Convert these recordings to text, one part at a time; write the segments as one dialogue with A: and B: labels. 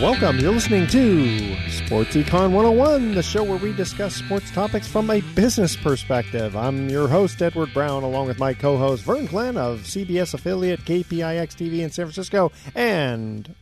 A: Welcome. You're listening to Sports Econ 101, the show where we discuss sports topics from a business perspective. I'm your host, Edward Brown, along with my co host, Vern Glenn of CBS affiliate KPIX TV in San Francisco, and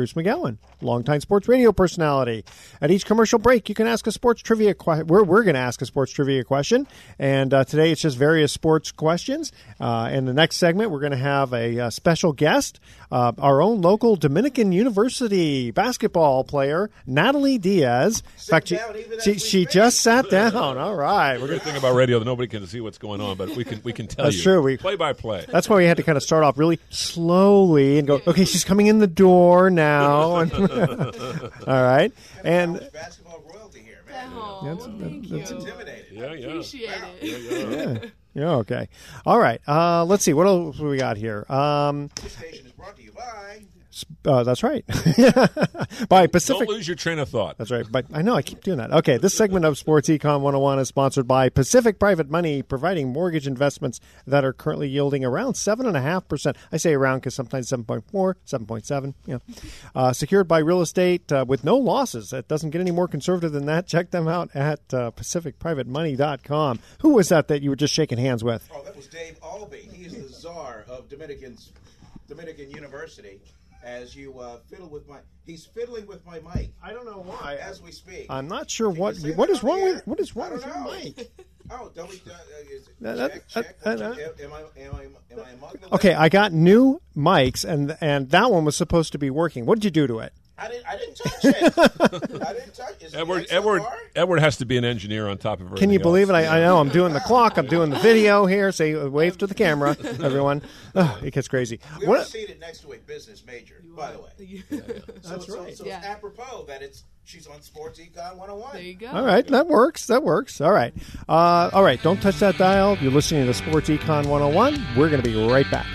A: Bruce McGowan, longtime sports radio personality. At each commercial break, you can ask a sports trivia question. We're, we're going to ask a sports trivia question. And uh, today it's just various sports questions. Uh, in the next segment, we're going to have a, a special guest, uh, our own local Dominican University basketball player, Natalie Diaz. In fact, she, she, she just sat down. All right.
B: We're Great thing about radio that nobody can see what's going on, but we can we can tell
A: That's
B: you.
A: true. We,
B: play by play.
A: That's why we had to kind of start off really slowly and go, okay, she's coming in the door now. And all right, and
C: basketball royalty here, man.
A: That's-
C: That's,
A: that's-
C: intimidated.
B: Yeah, yeah.
D: Appreciate it.
A: yeah, yeah, okay, all right. Uh, let's see what else we got here. Um,
C: This station is brought to you by.
A: Uh, that's right, by Pacific.
B: Don't lose your train of thought.
A: That's right. But I know I keep doing that. Okay, this segment of Sports Econ 101 is sponsored by Pacific Private Money, providing mortgage investments that are currently yielding around 7.5%. I say around because sometimes 7.4, 7.7, you know. Uh, secured by real estate uh, with no losses. It doesn't get any more conservative than that. Check them out at uh, pacificprivatemoney.com. Who was that that you were just shaking hands with?
C: Oh, that was Dave Albee. He is the czar of Dominican's Dominican University. As you uh, fiddle with my, he's fiddling with my mic
A: I don't know why.
C: as we speak.
A: I'm not sure
C: Can you
A: what
C: say
A: what
C: that
A: is
C: on
A: wrong with what is wrong with
C: don't
A: your
C: know.
A: mic.
C: Oh, don't we? Uh, is it,
A: No, that-
C: check, check.
A: uh, uh,
C: Am I? Am I? Am I? Am I
A: Okay,
C: list?
A: I got new mics and and that one was supposed to be working. What did you do to it?
C: I didn't. I didn't touch it. I didn't touch. Is
B: Edward. Edward, Edward has to be an engineer on top of everything.
A: Can you believe it? I, I know I'm doing the clock. I'm doing the video here. Say wave to the camera, everyone. Oh, it gets crazy.
C: We are
A: What?
C: seated next to a business major, by the way.
A: That's
C: so,
A: right.
C: So, so
D: Yeah.
C: it's apropos that it's she's on Sports Econ 101.
D: There you go.
A: All right, that works. That works. All right. Uh, all right. Don't touch that dial. You're listening to Sports Econ 101. We're going to be right back.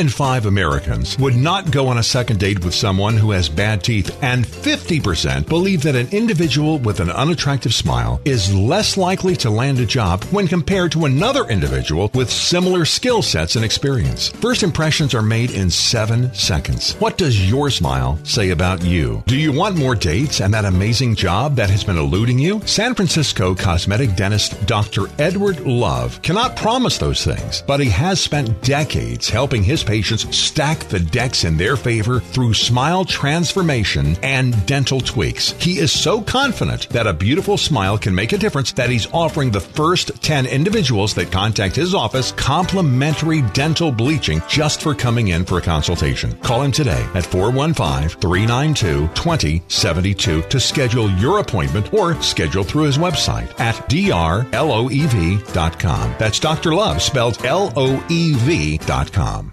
E: In five Americans would not go on a second date with someone who has bad teeth, and 50% believe that an individual with an unattractive smile is less likely to land a job when compared to another individual with similar skill sets and experience. First impressions are made in seven seconds. What does your smile say about you? Do you want more dates and that amazing job that has been eluding you? San Francisco cosmetic dentist Dr. Edward Love cannot promise those things, but he has spent decades helping his patients stack the decks in their favor through smile transformation and dental tweaks. He is so confident that a beautiful smile can make a difference that he's offering the first 10 individuals that contact his office complimentary dental bleaching just for coming in for a consultation. Call him today at 415-392-2072 to schedule your appointment or schedule through his website at drloev.com. That's Dr. Love spelled L-O-E-V dot com.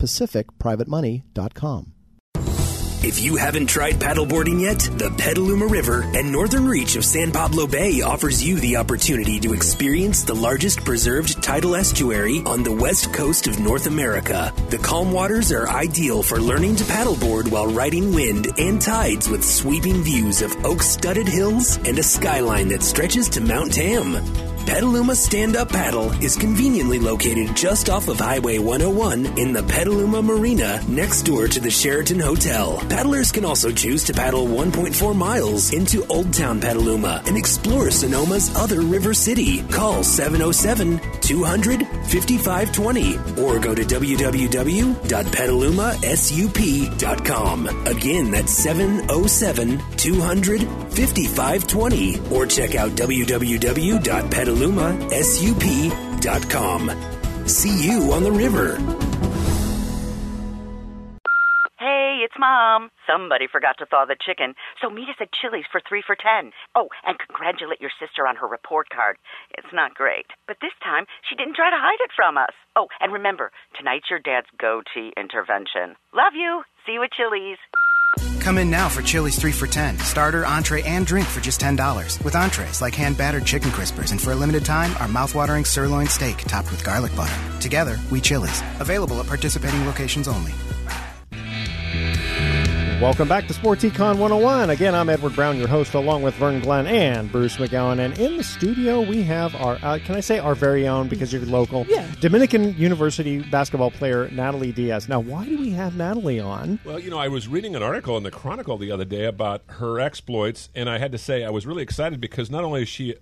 D: pacificprivatemoney.com.
F: If you haven't tried paddleboarding yet, the Petaluma River and northern reach of San Pablo Bay offers you the opportunity to experience the largest preserved tidal estuary on the west coast of North America. The calm waters are ideal for learning to paddleboard while riding wind and tides with sweeping views of oak-studded hills and a skyline that stretches to Mount Tam. Petaluma Stand Up Paddle is conveniently located just off of Highway 101 in the Petaluma Marina next door to the Sheraton Hotel. Paddlers can also choose to paddle 1.4 miles into Old Town Petaluma and explore Sonoma's other river city. Call 707 200 5520 or go to www.petalumasUP.com. Again, that's 707 200 5520 or check out www.petalumasUP.com. See you on the river.
G: Hey, it's Mom. Somebody forgot to thaw the chicken, so meet us at Chili's for three for ten. Oh, and congratulate your sister on her report card. It's not great, but this time she didn't try to hide it from us. Oh, and remember, tonight's your dad's goatee intervention. Love you. See you at Chili's.
H: Come in now for Chili's 3 for 10. Starter, entree, and drink for just $10. With entrees like hand battered chicken crispers, and for a limited time, our mouth-watering sirloin steak topped with garlic butter. Together, we Chili's. Available at participating locations only.
A: Welcome back to Sports Econ 101. Again, I'm Edward Brown, your host, along with Vern Glenn and Bruce McGowan. And in the studio, we have our, uh, can I say our very own, because you're local,
I: Yeah.
A: Dominican University basketball player Natalie Diaz. Now, why do we have Natalie on?
B: Well, you know, I was reading an article in the Chronicle the other day about her exploits, and I had to say I was really excited because not only is she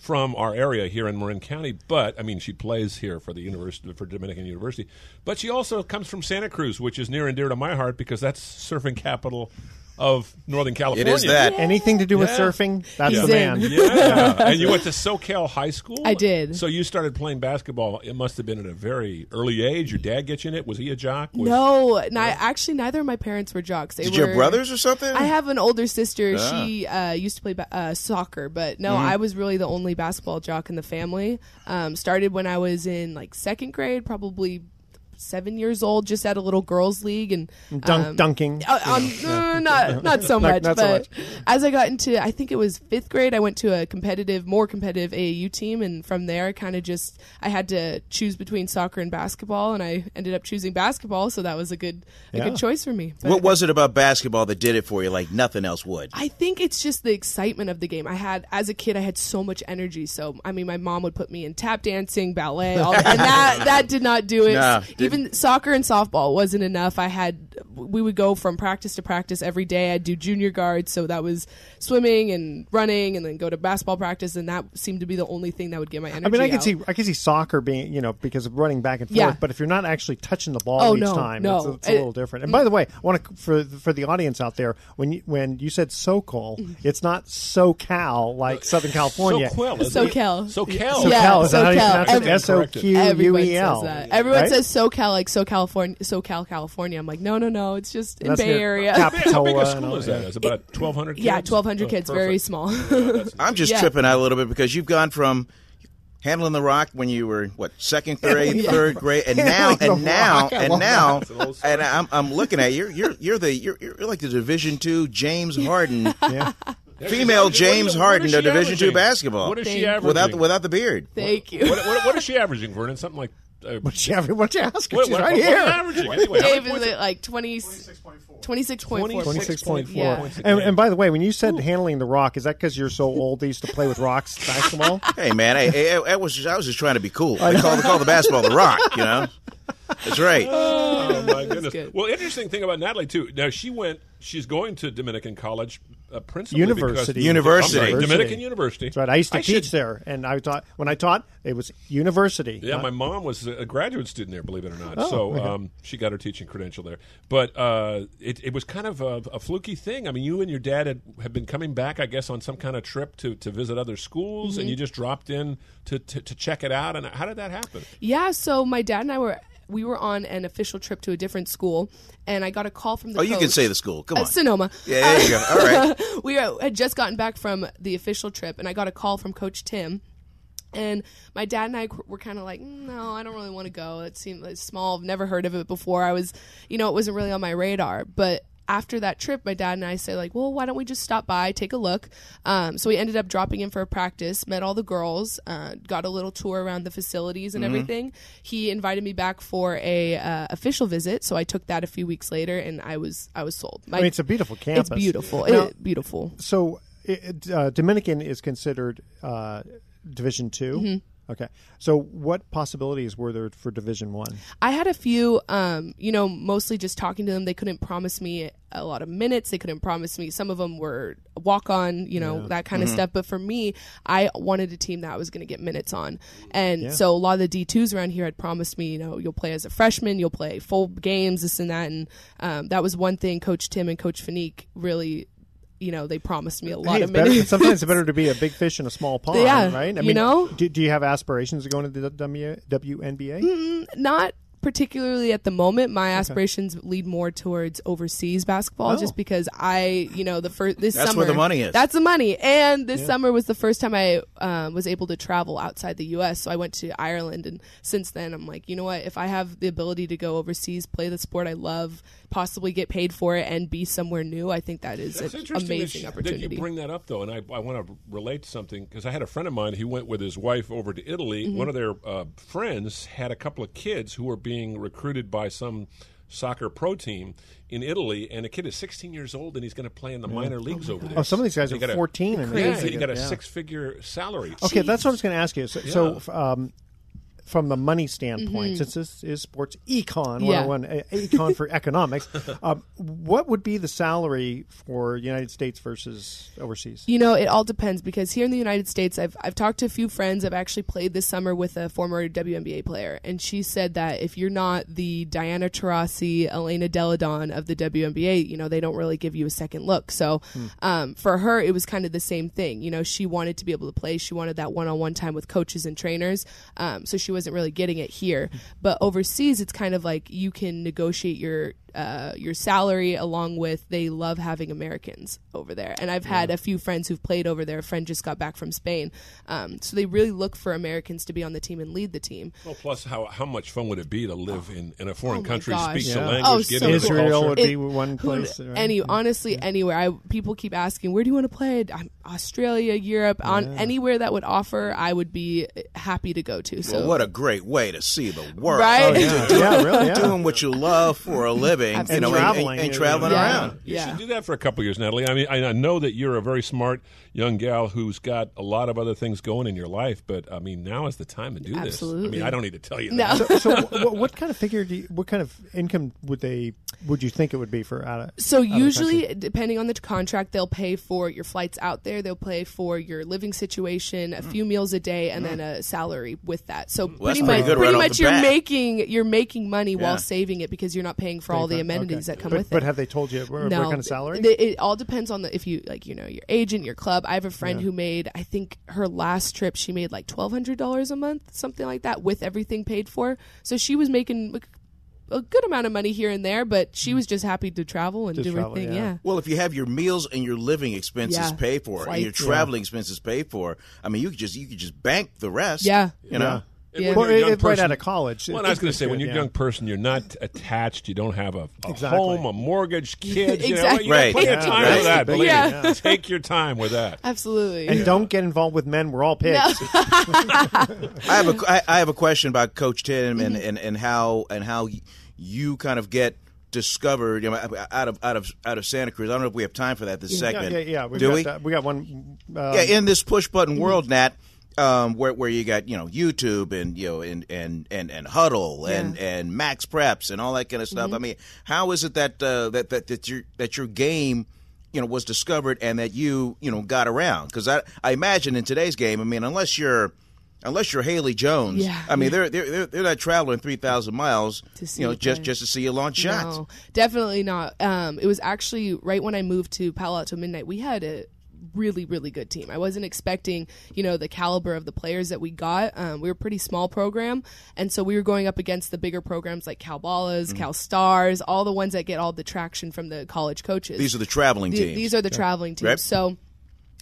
B: from our area here in Marin County, but I mean, she plays here for the university for Dominican University, but she also comes from Santa Cruz, which is near and dear to my heart because that's surfing capital of Northern California. It is that.
A: Anything to do with
B: Yeah.
A: surfing? That's
B: Yeah.
A: the man.
B: Yeah, and you went to SoCal High School.
I: I did.
B: So you started playing basketball. It must have been at a very early age. Your dad get you in it. Was he a jock? Was,
I: No, ni- actually, neither of my parents were jocks. They
C: Did you have brothers or something?
I: I have an older sister.
C: Ah.
I: She uh, used to play ba- uh, soccer, but no,
C: Mhm.
I: I was really the only basketball jock in the family. Um, started when I was in like second grade, probably seven years old, just at a little girls' league and
A: Dunk-
I: um,
A: dunking.
I: uh, um,
A: Yeah.
I: uh, not not so much,
A: not so
I: but
A: much.
I: as I got into, I think it was fifth grade, I went to a competitive, more competitive AAU team, and from there, I kind of just I had to choose between soccer and basketball, and I ended up choosing basketball, so that was a good a
C: Yeah.
I: good choice for me. But
C: What was it about basketball that did it for you like nothing else would?
I: I think it's just the excitement of the game. I had as a kid, I had so much energy. So I mean, my mom would put me in tap dancing, ballet, all and that that did not do it.
C: Nah,
I: Even soccer and softball wasn't enough. I had we would go from practice to practice every day. I'd do junior guards, so that was swimming and running, and then go to basketball practice, and that seemed to be the only thing that would get my energy.
A: I mean, I can
I: out.
A: see I can see soccer being you know because of running back and forth.
I: Yeah.
A: But if you're not actually touching the ball
I: Oh,
A: each
I: no,
A: time,
I: no.
A: it's, it's a
I: It-
A: little different. And by the way, I want to for for the audience out there when you when you said SoCal,
I: Mm-hmm.
A: it's not SoCal like Southern California.
B: SoQuel, isn't it?
I: SoCal.
B: SoCal.
A: SoCal
I: Yeah,
A: is that how you
I: SoCal.
A: pronounce it?
I: Every-
A: S O Q U
I: Everyone
A: E L.
I: says that. Everyone
A: right?
I: says SoCal, like SoCal, California, SoCal, California. I'm like, no, no, no. It's just in
A: That's
I: Bay
A: near
I: Area.
B: How big a
A: Capitola and
B: school is
A: that.
B: that? It's about 1,200 kids?
I: Yeah, 1,200
B: Oh,
I: kids, very
B: perfect.
I: small.
C: I'm just
I: Yeah.
C: tripping out a little bit because you've gone from handling the rock when you were what second grade,
I: Yeah.
C: third grade, and now
A: Handling
C: and
A: the
C: now
A: rock, I
C: and
A: love
C: now.
B: It's an old
C: and I'm I'm looking at you. You're you're you're the you're, you're like the Division two James Harden,
A: Yeah.
C: female
B: What-
C: James
B: what-
C: Harden
B: what is
C: of
B: she
C: Division two
B: averaging?
C: basketball.
B: What is
I: Thank
B: she
I: you.
B: averaging?
C: without the, without the beard?
I: Thank you.
B: what, what, what is she averaging, Vernon? Something like. Uh,
A: What you have- what you ask?
B: what,
A: She's
B: what,
A: right
B: what,
A: here.
B: What averaging? Anyway, how
I: Dave is
B: points-
I: at like 20, 26.4.
A: 26.4.
I: Yeah.
A: And, and by the way, when you said handling the rock, is that because you're so old they used to play with rocks basketball?
C: Hey man, hey, hey, I was just, I was just trying to be cool. I call, call the basketball the rock, you know. That's right.
B: Oh my goodness!
I: good.
B: Well, interesting thing about Natalie too. Now she went. She's going to Dominican College, uh, principally
A: University.
B: because
C: University.
B: Sorry,
A: University.
B: Dominican University.
A: That's right. I used to teach
B: should-
A: there, and I taught when I taught it was university.
B: Yeah,
A: not-
B: my mom was a graduate student there, believe it or not.
A: Oh,
B: so
A: okay.
B: um, she got her teaching credential there. But uh, it, it was kind of a, a fluky thing. I mean, you and your dad had, had been coming back, I guess, on some kind of trip to, to visit other schools,
I: Mm-hmm.
B: and you just dropped in to, to, to check it out. And how did that happen?
I: Yeah, so my dad and I were we were on an official trip to a different school, and I got a call from the
C: Oh, you can say the school. Come
I: Uh,
C: on.
I: Sonoma.
C: Yeah, there you go. All right.
I: we uh, had just gotten back from the official trip, and I got a call from Coach Tim. And my dad and I were kind of like, "Mm, no, I don't really want to go. It seemed like small. I've never heard of it before. I was, you know, it wasn't really on my radar. But after that trip, my dad and I said, like, well, why don't we just stop by, take a look? Um, so we ended up dropping in for a practice, met all the girls, uh, got a little tour around the facilities and everything. He invited me back for a uh, official visit, so I took that a few weeks later, and I was I was sold. My,
A: I mean, it's a beautiful campus.
I: It's beautiful.
A: Now-
I: It- beautiful.
A: So, it, uh, Dominican is considered uh, Division 2
I: Mm-hmm.
A: Okay. So, what possibilities were there for Division One?
I: I had a few, um, you know, mostly just talking to them. They couldn't promise me a lot of minutes. They couldn't promise me. Some of them were walk on, you know, that kind of stuff. But for me, I wanted a team that I was going to get minutes on. And so a lot of the D2s around here had promised me, you know, you'll play as a freshman, you'll play full games, this and that. And um, that was one thing Coach Tim and Coach Fanique really, you know, they promised me a lot
A: Hey,
I: of
A: it's better,
I: minutes.
A: sometimes it's better to be a big fish in a small pond,
I: Yeah,
A: right? I
I: you know?
A: do, do you have aspirations of going to the w, WNBA?
I: not particularly at the moment. My aspirations lead more towards overseas basketball,
A: Oh.
I: just because I, you know, the first this
C: That's
I: summer
C: where the money is.
I: That's the money, and this summer was the first time I um, was able to travel outside the U.S. So I went to Ireland, and since then I'm like, you know what? If I have the ability to go overseas, play the sport I love, possibly get paid for it, and be somewhere new, I think that is
B: That's
I: an
B: interesting that
I: amazing opportunity.
B: That you bring that up, though, and I, I want to relate to something because I had a friend of mine who went with his wife over to Italy.
I: Mm-hmm.
B: One of their uh, friends had a couple of kids who were being recruited by some soccer pro team in Italy, and the kid is 16 years old and he's going to play in the minor leagues over there.
A: Oh, some of these guys
B: He
A: are
B: got a-
A: 14 and
B: yeah,
I: Crazy.
B: he got a
A: Yeah.
B: six-figure salary.
A: Okay, that's what I was going to ask you. So, so um, from the money standpoint, since this is sports econ,
I: Yeah.
A: 101, uh, econ for economics, um, what would be the salary for United States versus overseas?
I: You know, it all depends because here in the United States, I've I've talked to a few friends. I've actually played this summer with a former WNBA player, and she said that if you're not the Diana Taurasi, Elena Delle Donne of the WNBA, you know, they don't really give you a second look. So, um, for her, it was kind of the same thing. You know, she wanted to be able to play. She wanted that one-on-one time with coaches and trainers. Um, so she wasn't really getting it here. But overseas, it's kind of like you can negotiate your uh, your salary along with they love having Americans over there. And I've had a few friends who've played over there. A friend just got back from Spain, um, so they really look for Americans to be on the team and lead the team.
B: Well, plus, how how much fun would it be to live in, in a foreign
I: Oh
B: country,
I: gosh.
B: speak the language,
I: Oh,
B: get
I: so
B: into the.
A: Israel
B: culture?
A: would
I: It-
A: be one
I: Who-
A: place. right?
I: Any honestly anywhere. I people keep asking where do you want to play? I'm, Australia, Europe, on anywhere that would offer, I would be happy to go to. So
C: Well, what a great way to see the world.
I: Right?
A: Oh, yeah, yeah, really, yeah.
C: Doing what you love for a living, you
I: Absolutely.
C: know,
A: And
C: and,
A: traveling,
C: and, and
A: yeah,
C: traveling
I: yeah.
C: around.
B: You
I: Yeah.
B: should do that for a couple of years, Natalie. I mean, I I know that you're a very smart young gal who's got a lot of other things going in your life, but I mean, now is the time to do this. I mean, I don't need to tell you
I: No.
B: that.
A: so, what, what kind of figure do you, what kind of income would they would you think it would be for out of
I: So
A: out
I: usually,
A: country?
I: depending on the contract, they'll pay for your flights out there. They'll pay for your living situation,
A: Mm.
I: a few meals a day, and then a salary with that. So
C: that's
I: pretty
C: pretty
I: much, pretty
C: right
I: much, you're
C: bat.
I: making you're making money
C: Yeah.
I: while saving it because you're not paying for all the
A: Okay.
I: amenities that come
A: but,
I: with
A: but
I: it.
A: But have they told you what,
I: no,
A: what kind of salary?
I: It, it all depends on the if you like you know your agent, your club. I have a friend who made I think her last trip she made like twelve hundred dollars a month, something like that, with everything paid for. So she was making a good amount of money here and there, but she mm. was just happy to travel and
A: Just
I: do her thing.
A: yeah.
I: Yeah.
C: Well, if you have your meals and your living expenses
I: Yeah.
C: paid for, and your
I: Flights.
C: traveling expenses paid for, I mean, you could just you could just bank the rest.
I: Yeah.
C: you know.
B: And
I: Yeah.
B: when
A: Well,
B: you're a
A: it-
B: young
A: right
B: person-
A: out of college.
B: Well, I was going to
A: it's
B: say, when you're a
A: yeah.
B: young person, you're not attached. You don't have a, a
A: Exactly.
B: home, a mortgage, kids.
I: Exactly.
B: you got
C: Right.
B: plenty of
C: Yeah.
B: time
C: Right.
B: for that. Believe
I: Yeah.
B: me. Take your time with that.
I: Absolutely.
A: and don't get involved with men. We're all pigs.
C: I have a I, I have a question about Coach Tim and,
I: Mm-hmm.
C: and, and how and how you kind of get discovered you know, out of out of out of Santa Cruz. I don't know if we have time for that this
A: yeah,
C: segment.
A: yeah, yeah. We've
C: Do
A: got
C: we?
A: that. we got one. Uh,
C: Yeah, in this push button world, Nat, um, where where you got you know YouTube and you know and and and, and Hudl and and Max Preps and all that kind of stuff. I mean, how is it that uh, that that that your that your game you know was discovered and that you you know got around? Because I I imagine in today's game, I mean, unless you're Unless you're Haley Jones,
I: Yeah,
C: I mean
I: yeah.
C: they're, they're they're not traveling three thousand miles,
I: To see
C: you know, just just to see you launch shots.
I: No, definitely not. Um, it was actually right when I moved to Palo Alto Midnight. We had a really really good team. I wasn't expecting you know the caliber of the players that we got. Um, we were a pretty small program, and so we were going up against the bigger programs like Cal Ballas,
C: Mm-hmm.
I: Cal Stars, all the ones that get all the traction from the college coaches.
C: These are the traveling
I: The-
C: teams.
I: These are the traveling teams.
C: Right.
I: So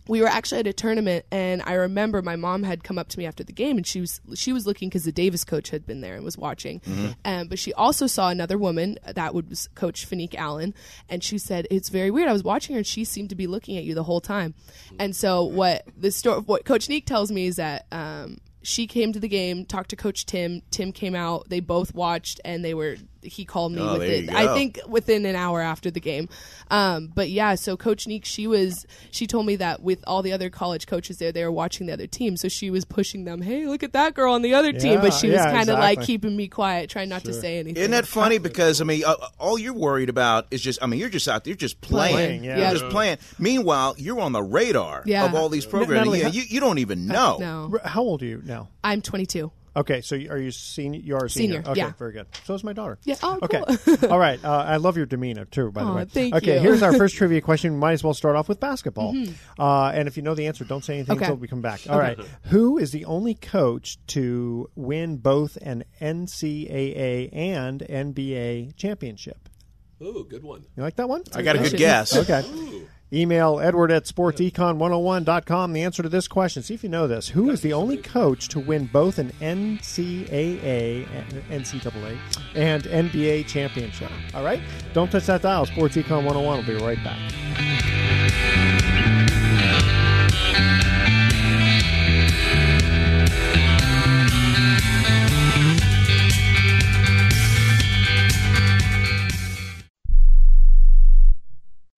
I: we were actually at a tournament and I remember my mom had come up to me after the game and she was she was looking because the Davis coach had been there and was watching. Um, but she also saw another woman that was Coach Fanique Allen and she said it's very weird. I was watching her and she seemed to be looking at you the whole time. And so what the story what Coach Neek tells me is that um, she came to the game, talked to Coach Tim. Tim came out. They both watched, and they were. He called me
C: Oh, there
I: within.
C: you
I: I think within an hour after the game. Um, but yeah, so Coach Neek, she was. She told me that with all the other college coaches there, they were watching the other team, so she was pushing them. Hey, look at that girl on the other team. But
A: Yeah,
I: she was kind of like keeping me quiet, trying not to say anything.
C: Isn't that funny? Because I mean, uh, all you're worried about is just. I mean, you're just out there, you're just playing.
A: Playing, yeah.
C: You're
I: Yeah.
C: just playing. Meanwhile, you're on the radar
I: Yeah.
C: of all these programs.
A: Natalie,
C: You, you, you don't even know.
I: No,
A: How old are you now?
I: I'm 22.
A: Okay, so are you senior? You are a senior.
I: Senior,
A: okay,
I: yeah.
A: very good. So is my daughter.
I: Yeah, oh,
A: okay.
I: cool.
A: All right. Uh, I love your demeanor too. By the
I: Aw,
A: way.
I: thank
A: okay.
I: you.
A: Here's our first trivia question. Might as well start off with basketball. Uh, and if you know the answer, don't say anything
I: Okay.
A: until we come back. All right. Who is the only coach to win both an NCAA and NBA championship?
B: Ooh, good one.
A: You like that one?
C: I got a good guess.
A: Okay. Email Edward at sportsecon101.com the answer to this question. See if you know this. Who is the only coach to win both an NCAA, NCAA, and NBA championship? All right? Don't touch that dial. Sports Econ 101 will be right back.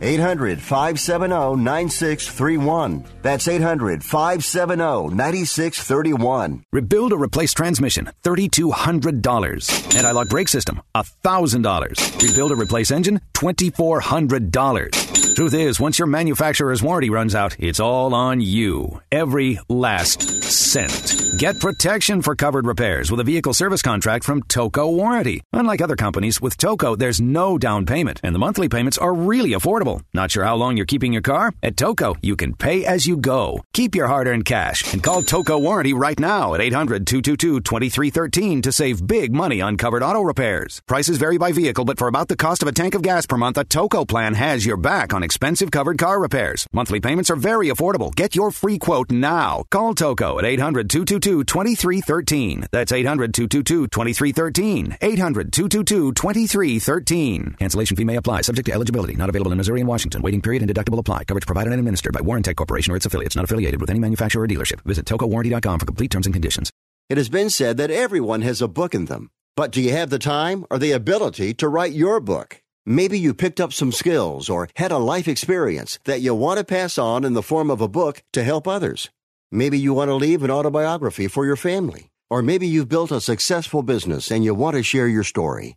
J: 800 570 9631. That's 800 570 9631.
K: Rebuild or replace transmission, $3,200. Anti-lock brake system, $1,000. Rebuild or replace engine, $2,400. Truth is, once your manufacturer's warranty runs out, it's all on you. Every last cent. Get protection for covered repairs with a vehicle service contract from Toco Warranty. Unlike other companies, with Toco, there's no down payment, and the monthly payments are really affordable. Not sure how long you're keeping your car? At Toco, you can pay as you go. Keep your hard earned cash and call Toco Warranty right now at 800 222 2313 to save big money on covered auto repairs. Prices vary by vehicle, but for about the cost of a tank of gas per month, a Toco plan has your back on expensive covered car repairs. Monthly payments are very affordable. Get your free quote now. Call Toco at 800 222 2313. That's 800 222 2313. 800 222 2313. Cancellation fee may apply, subject to eligibility. Not available in Missouri and Washington. Waiting period and deductible apply. Coverage provided and administered by Warrantech Corporation or its affiliates, not affiliated with any manufacturer or dealership. Visit tocowarranty.com for complete terms and conditions.
J: It has been said that everyone has a book in them. But do you have the time or the ability to write your book? Maybe you picked up some skills or had a life experience that you want to pass on in the form of a book to help others. Maybe you want to leave an autobiography for your family. Or maybe you've built a successful business and you want to share your story.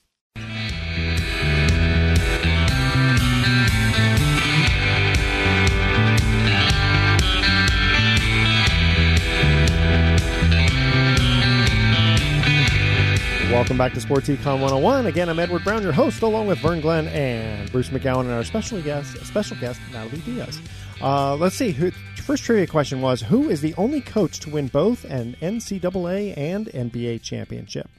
A: Welcome back to Sports Econ 101. Again, I'm Edward Brown, your host, along with Vern Glenn and Bruce McGowan, and our special guest, special guest Natalie Diaz. Uh, let's see. Who, first trivia question was: Who is the only coach to win both an NCAA and NBA championship?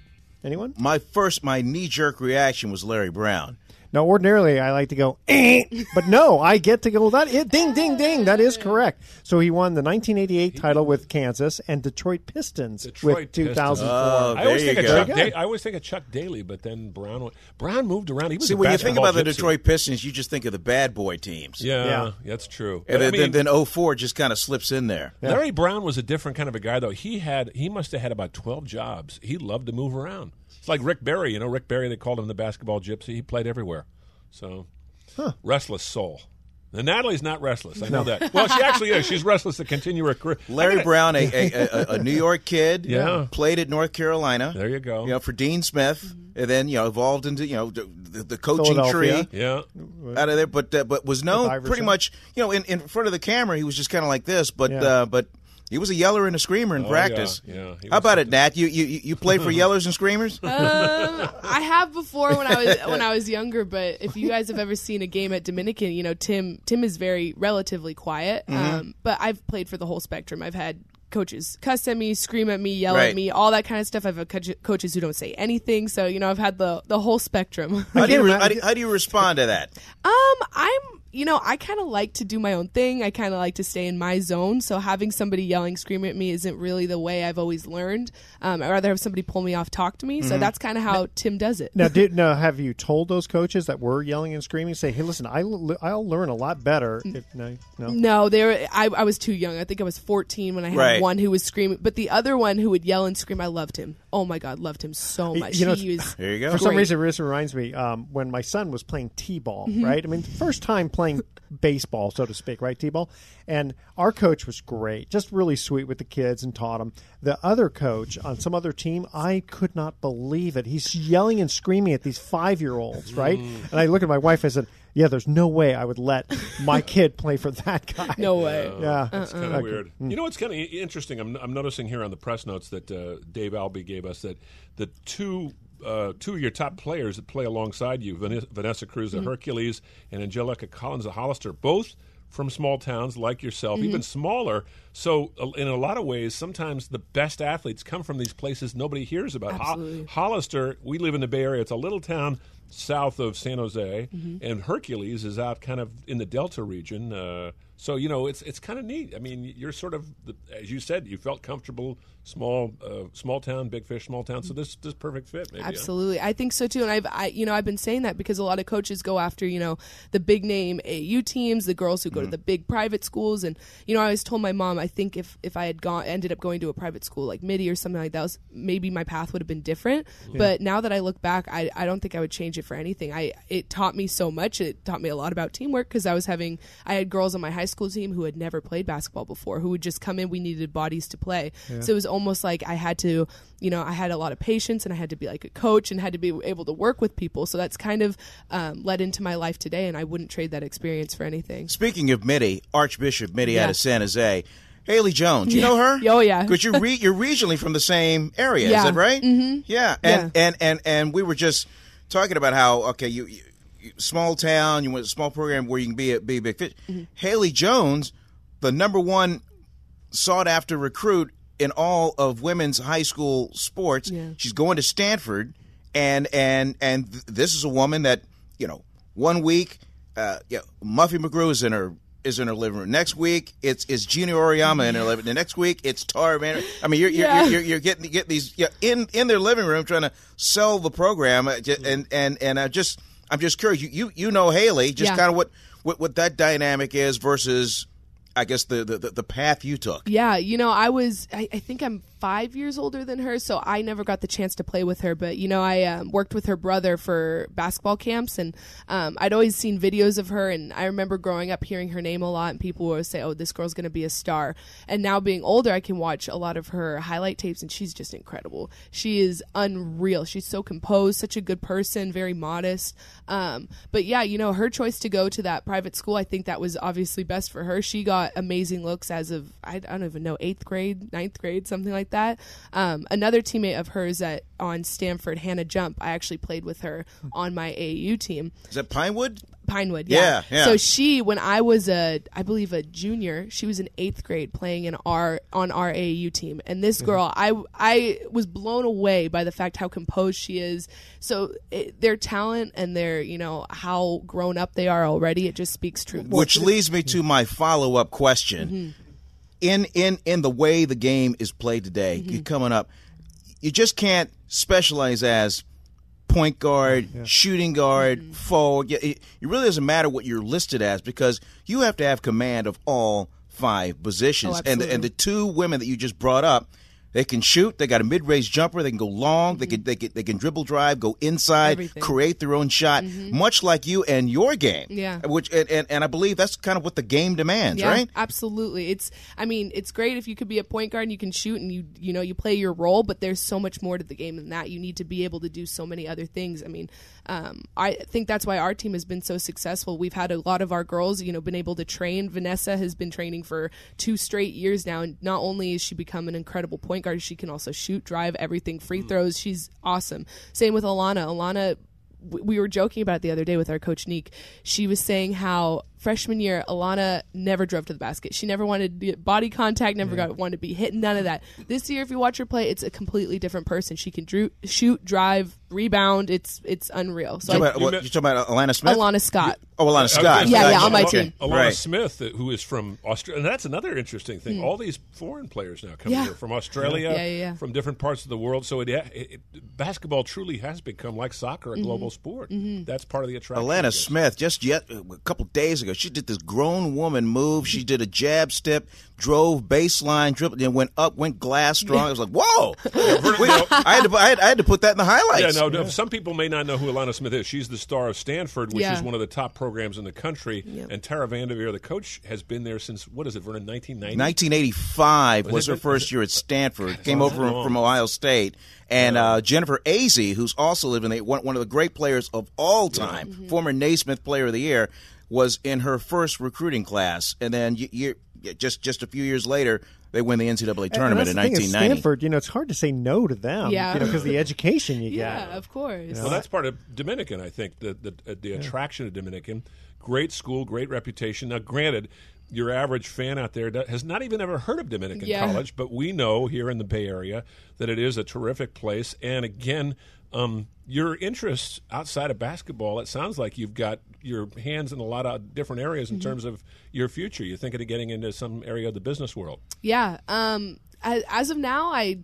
A: Anyone?
C: My first, my knee jerk reaction was Larry Brown.
A: Now, ordinarily, I like to go, eh, but no, I get to go, that it, ding, ding, ding. That is correct. So he won the 1988 title with Kansas and Detroit Pistons
B: Detroit
A: with
B: Pistons.
A: 2004.
C: Oh,
B: I always
C: there
B: think of Chuck.
C: go.
B: Da- I always think of Chuck Daly, but then Brown. Brown moved around. He was
C: See, when you think
B: basketball
C: about the. Detroit Pistons, you just think of the bad boy teams.
B: Yeah,
A: Yeah.
B: that's true.
C: And
B: But, I
C: then,
B: mean,
C: then, then 04 just kind of slips in there.
B: Larry Brown was a different kind of a guy, though. He had he must have had about twelve jobs. He loved to move around. It's like Rick Barry. You know, Rick Barry. They called him the basketball gypsy. He played everywhere. So huh. restless soul. And Natalie's not restless. I know that. Well, she actually is. She's restless to continue her career.
C: Larry
B: gotta-
C: Brown, a, a, a, a New York kid,
B: Yeah.
C: played at North Carolina.
B: There you go.
C: You know, for Dean Smith, and then you know evolved into you know the, the coaching tree
B: Yeah.
C: out of there. But uh, but was known pretty much you know in, in front of the camera he was just kind of like this. But
A: Yeah.
C: uh, but he was a yeller and a screamer in
B: Oh,
C: practice.
B: yeah, yeah.
C: How
B: was
C: about it, Nat? You you you played for yellers and screamers?
I: Um, I have before when I was when I was younger, but if you guys have ever seen a game at Dominican, you know Tim Tim is very relatively quiet.
C: Mm-hmm.
I: Um, but I've played for the whole spectrum. I've had coaches cuss at me, scream at me, yell
C: Right.
I: at me, all that kind of stuff. I've had coach- coaches who don't say anything. So you know I've had the the whole spectrum.
C: How do, you,
A: can't
C: re-
A: imagine-
C: how, do, you- how do you respond to that?
I: Um, I'm you know, I kind of like to do my own thing. I kind of like to stay in my zone. So having somebody yelling, screaming at me isn't really the way I've always learned. Um, I'd rather have somebody pull me off, talk to me.
C: Mm-hmm.
I: So that's kind of how Tim does it.
A: Now, did now have you told those coaches that were yelling and screaming? Say, hey, listen, I I'll learn a lot better if no, no.
I: No, they were. I, I was too young. I think I was 14 when I had
C: Right.
I: one who was screaming, but the other one who would yell and scream, I loved him. Oh my god, loved him so much.
A: You know,
I: he was
C: There you go.
A: For some reason, this reminds me um, when my son was playing t-ball.
I: Mm-hmm.
A: Right, I mean, first time playing baseball, so to speak, right, t-ball. And our coach was great, just really sweet with the kids and taught them. The other coach on some other team, I could not believe it. He's yelling and screaming at these five-year-olds, right?
I: Mm.
A: And I look at my wife. I said, "Yeah, there's no way I would let my kid play for that guy."
I: no way.
A: Yeah,
B: It's kind of weird. You know what's kind of interesting? I'm, I'm noticing here on the press notes that uh, Dave Albee gave us that the two uh, two of your top players that play alongside you, Vanessa, Vanessa Cruz, the Hercules, and Angelica Collins, the Hollister, both from small towns like yourself, even smaller. So, uh, in a lot of ways, sometimes the best athletes come from these places nobody hears about. Ho- Hollister, we live in the Bay Area. It's a little town south of San Jose, and Hercules is out kind of in the Delta region. Uh, so you know, it's it's kind of neat. I mean, you're sort of, the, as you said, you felt comfortable, small uh, small town, big fish, small town. So this this perfect fit, maybe.
I: Absolutely, I think so too. And I've, I, you know, I've been saying that because a lot of coaches go after, you know, the big name AU teams, the girls who go to the big private schools, and you know, I always told my mom, I think if if I had gone, ended up going to a private school like Mitty or something like that, was, maybe my path would have been different. But now that I look back, I, I don't think I would change it for anything. I, it taught me so much. It taught me a lot about teamwork because I was having, I had girls on my high school team who had never played basketball before, who would just come in. We needed bodies to play, so it was almost like I had to, you know, I had a lot of patience and I had to be like a coach and had to be able to work with people. So that's kind of um, led into my life today, and I wouldn't trade that experience for anything.
C: Speaking of Mitty, Archbishop Mitty out
I: Yeah.
C: of San Jose, Haley Jones, you know her?
I: Oh, yeah.
C: Because you're re- you're regionally from the same area, is that right? Mm-hmm. Yeah, and,
I: Yeah.
C: and and and we were just talking about how okay, you, you, you small town, you want a small program where you can be a, be a big fish.
I: Mm-hmm.
C: Haley Jones, the number one sought after recruit in all of women's high school sports.
I: Yeah.
C: She's going to Stanford, and and and th- this is a woman that you know. One week, uh, yeah, Muffet McGraw is in her is in her living room. Next week, it's it's Geno Auriemma in her living. The next week, it's Tara. I mean, you're you're,
I: Yeah.
C: you're, you're getting get these yeah, in in their living room trying to sell the program, uh, and and and I just I'm just curious. You you, you know Haley, just
I: Yeah.
C: kind of what, what what that dynamic is versus, I guess the the, the path you took.
I: Yeah, you know, I was, I, I think I'm five years older than her, so I never got the chance to play with her. But, you know, I um, worked with her brother for basketball camps, and um, I'd always seen videos of her. And I remember growing up hearing her name a lot, and people would say, oh, this girl's going to be a star. And now being older, I can watch a lot of her highlight tapes, and she's just incredible. She is unreal. She's so composed, such a good person, very modest. Um, but yeah, you know, her choice to go to that private school, I think that was obviously best for her. She got amazing looks as of, I, don't even know, eighth grade, ninth grade, something like that. Um, another teammate of hers at on Stanford, Hannah Jump, I actually played with her on my AAU team.
C: Is that Pinewood?
I: Pinewood,
C: Yeah,
I: yeah.
C: yeah.
I: So she, when I was a, I believe a junior, she was in eighth grade playing in our on our AAU team, and this girl, I I was blown away by the fact how composed she is. So it, their talent and their you know how grown up they are already, it just speaks truth.
C: Which leads me to my follow up question.
I: Mm-hmm.
C: In in in the way the game is played today,
I: Mm-hmm.
C: you're coming up, you just can't specialize as point guard, shooting guard,
I: Mm-hmm.
C: forward. It, it really doesn't matter what you're listed as because you have to have command of all five positions.
I: Oh,
C: and the, and the two women that you just brought up, they can shoot. They got a mid-range jumper. They can go long. They can they can they can dribble drive, go inside,
I: Mm-hmm. Everything.
C: create their own shot, much like you and your game.
I: Yeah.
C: Which and, and, and I believe that's kind of what the game demands,
I: yeah,
C: right?
I: Absolutely. It's I mean, it's great if you could be a point guard and you can shoot and you you know, you play your role, but there's so much more to the game than that. You need to be able to do so many other things. I mean, um, I think that's why our team has been so successful. We've had a lot of our girls, you know, been able to train. Vanessa has been training for two straight years now, and not only is she become an incredible point guard, she can also shoot, drive, everything, free mm. throws. She's awesome. Same with Alana. Alana we were joking about it the other day with our coach Neek. She was saying how freshman year Alana never drove to the basket. She never wanted to get body contact, never got wanted to be hit, none of that. This year, if you watch her play, it's a completely different person. She can dru- shoot, drive, rebound. It's it's unreal. So
C: You're
I: I,
C: talking about, what, you're talking about Alanna Smith?
I: Alana Scott.
C: Oh, Alana Scott.
I: Yeah, yeah,
C: Gotcha.
I: on my
C: Okay.
I: team.
B: Alana
C: Right.
B: Smith, who is from Australia, and that's another interesting thing. All these foreign players now come.
I: Yeah.
B: here from Australia,
I: Yeah, yeah, yeah.
B: from different parts of the world. So it, it, it basketball truly has become like soccer, a
I: Mm-hmm.
B: global sport. That's part of the attraction.
C: Alana. Smith, just yet a couple days ago, she did this grown woman move. She did a jab step, drove baseline, dribbled, then went up, went glass strong. I was like, whoa! Wait, I, had to, I, had, I had to put that in the
B: Yeah,
C: highlights.
B: no, no, some people may not know who Alanna Smith is. She's the star of Stanford, which
I: Yeah.
B: is one of the top programs in the country. And Tara Vanderveer, the coach, has been there since, what is it, Vernon, 1990?
C: 1985 was
B: Was it-
C: her first year at Stanford. Came over from, from Ohio State, and uh, Jennifer Azzi, who's also living there, one, one of the great players of all time,
I: Mm-hmm.
C: former Naismith Player of the Year, was in her first recruiting class, and then y- year, just just a few years later, they win the NCAA
A: And
C: tournament
A: that's
C: in
A: thing
C: 1990.
A: Stanford, you know, it's hard to say no to them.
I: Yeah.
A: You know, because the education you
I: yeah,
A: get.
I: of course.
B: Well, that's part of Dominican, I think. The the, uh, the attraction of Dominican, great school, great reputation. Now, granted, your average fan out there has not even ever heard of Dominican
I: Yeah.
B: College, but we know here in the Bay Area that it is a terrific place. And again, um, your interests outside of basketball, it sounds like you've got your hands in a lot of different areas in terms of your future. You're thinking of getting into some area of the business world.
I: Yeah. Um. As, as of now, I,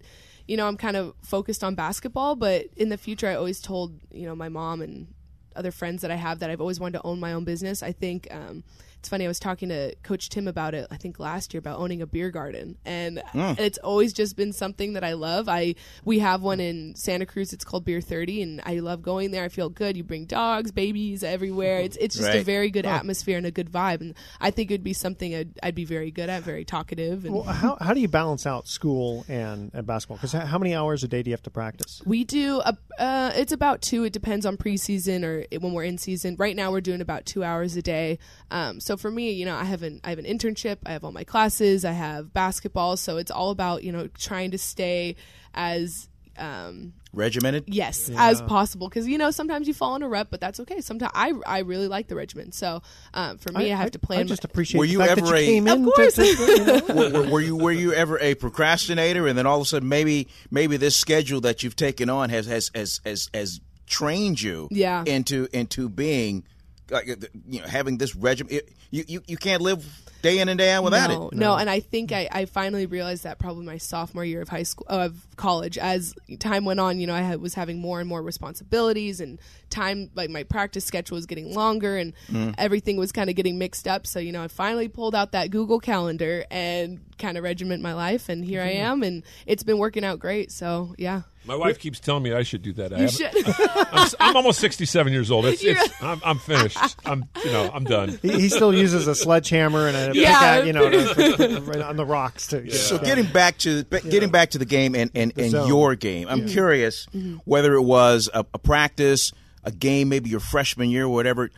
I: you know, I'm kind of focused on basketball, but in the future, I always told you know my mom and other friends that I have that I've always wanted to own my own business. I think um, it's funny. I was talking to Coach Tim about it. I think last year about owning a beer garden, and mm. it's always just been something that I love. I we have one in Santa Cruz. It's called Beer Thirty, and I love going there. I feel good. You bring dogs, babies everywhere. It's it's just a very good atmosphere and a good vibe, and I think it'd be something I'd, I'd be very good at. Very talkative, and
A: Well, how, how do you balance out school and, and basketball? Because how many hours a day do you have to practice?
I: We do. A, uh, it's about two. It depends on preseason or when we're in season. Right now, we're doing about two hours a day. Um, so for me, you know, I have an I have an internship. I have all my classes. I have basketball. So it's all about you know trying to stay as um,
C: Regimented.
I: yes as possible because you know sometimes you fall in a rut, but that's okay. Sometimes I I really like the regimen. So um, for me, I, have to plan.
A: I just appreciate
C: Were you ever
A: you
C: a-
I: Of
A: in. to-
I: course.
A: to- you know?
C: were, were- were you were you ever a procrastinator, and then all of a sudden maybe maybe this schedule that you've taken on has has has has, has trained you
I: Yeah.
C: into into being like, you know having this regimen. You, you you can't live day in and day out without
I: no,
C: it.
I: No, and I think I, I finally realized that probably my sophomore year of high school of college. As time went on, you know, I had, was having more and more responsibilities, and time like my practice schedule was getting longer, and
C: Mm.
I: everything was kind of getting mixed up. So you know, I finally pulled out that Google Calendar and kind of regiment my life, and here I
B: Mhm.
I: am, and it's been working out great. So yeah.
B: My wife keeps telling me I should do that. I
I: You
B: haven't-
I: should.
B: I'm, s- I'm almost 67 years old. It's, it's, I'm, I'm finished. I'm, you know, I'm done.
A: He, he still uses a sledgehammer and a
B: Yeah.
A: pickaxe, you know, to, right on the rocks. To,
C: So getting back to ba- getting back to the game and and, and your game, I'm
A: Yeah.
C: curious
I: Mm-hmm.
C: whether it was a, a practice, a game, maybe your freshman year, or whatever.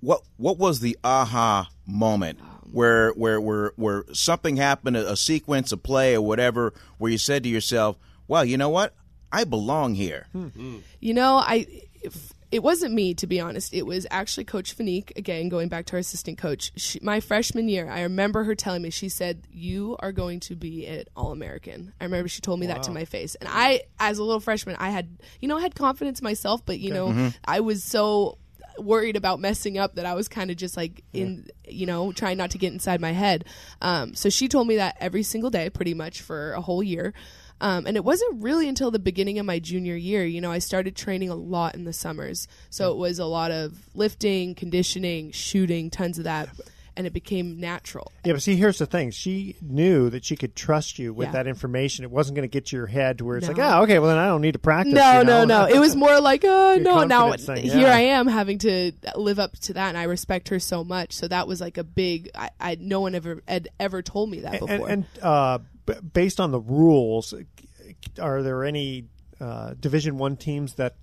C: What what was the aha moment where where where where something happened, a, a sequence, a play, or whatever, where you said to yourself, "Well, you know what, I belong here."
I: You know, I if, it wasn't me to be honest. It was actually Coach Fanique again, going back to our assistant coach. She, my freshman year, I remember her telling me. She said, "You are going to be an All American." I remember she told me that to my face, and I, as a little freshman, I had you know I had confidence in myself, but you
L: Okay.
I: know
L: Mhm.
I: I was so worried about messing up that I was kind of just like in you know trying not to get inside my head. Um, so she told me that every single day, pretty much for a whole year. Um, and it wasn't really until the beginning of my junior year, you know, I started training a lot in the summers. So it was a lot of lifting, conditioning, shooting, tons of that. And it became natural.
A: Yeah, but see, here's the thing. She knew that she could trust you with
I: Yeah.
A: that information. It wasn't going to get to your head to where it's like,
I: No.
A: oh, okay, well, then I don't need to practice.
I: No,
A: you know?
I: no, no. It was more like, oh,
A: Your
I: no. Now
A: confidence thing,
I: here
A: yeah.
I: I am having to live up to that, and I respect her so much. So that was like a big. I, I no one ever had ever told me that
A: And,
I: before.
A: and uh, b- based on the rules, are there any uh, Division One teams that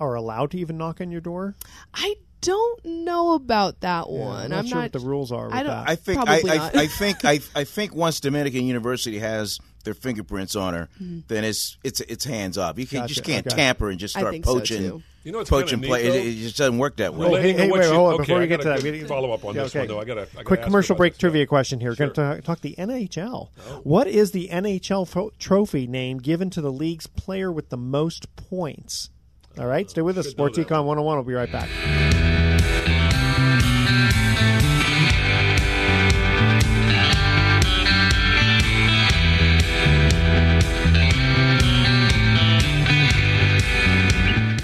A: are allowed to even knock on your door?
I: I don't know about that
A: Yeah,
I: one.
A: I'm not
I: I'm
A: sure
I: not
A: what the rules are with
I: I don't.
A: that.
C: I think I, I. I think I, I think once Dominican University has their fingerprints on her,
I: Mhm.
C: then it's it's it's hands off. You can,
A: Gotcha,
C: just can't
A: okay.
C: tamper and just
I: I
C: start
I: think so,
C: poaching.
I: too.
B: You know what's
C: poaching
B: kinda
C: play.
B: neat,
C: It, it just doesn't work that way.
A: Oh, hey, hey, wait,
B: you-
A: hold on.
B: okay,
A: Before we get
B: gotta
A: that, we gotta-
B: follow up on
A: Yeah,
B: this
A: okay.
B: one, though. I got a
A: Quick commercial break
B: this
A: trivia question here. We're going to talk the NHL.
B: Oh.
A: What is the NHL fo- trophy name given to the league's player with the most points? All right, stay with us. Sports Econ 101. We'll be right back.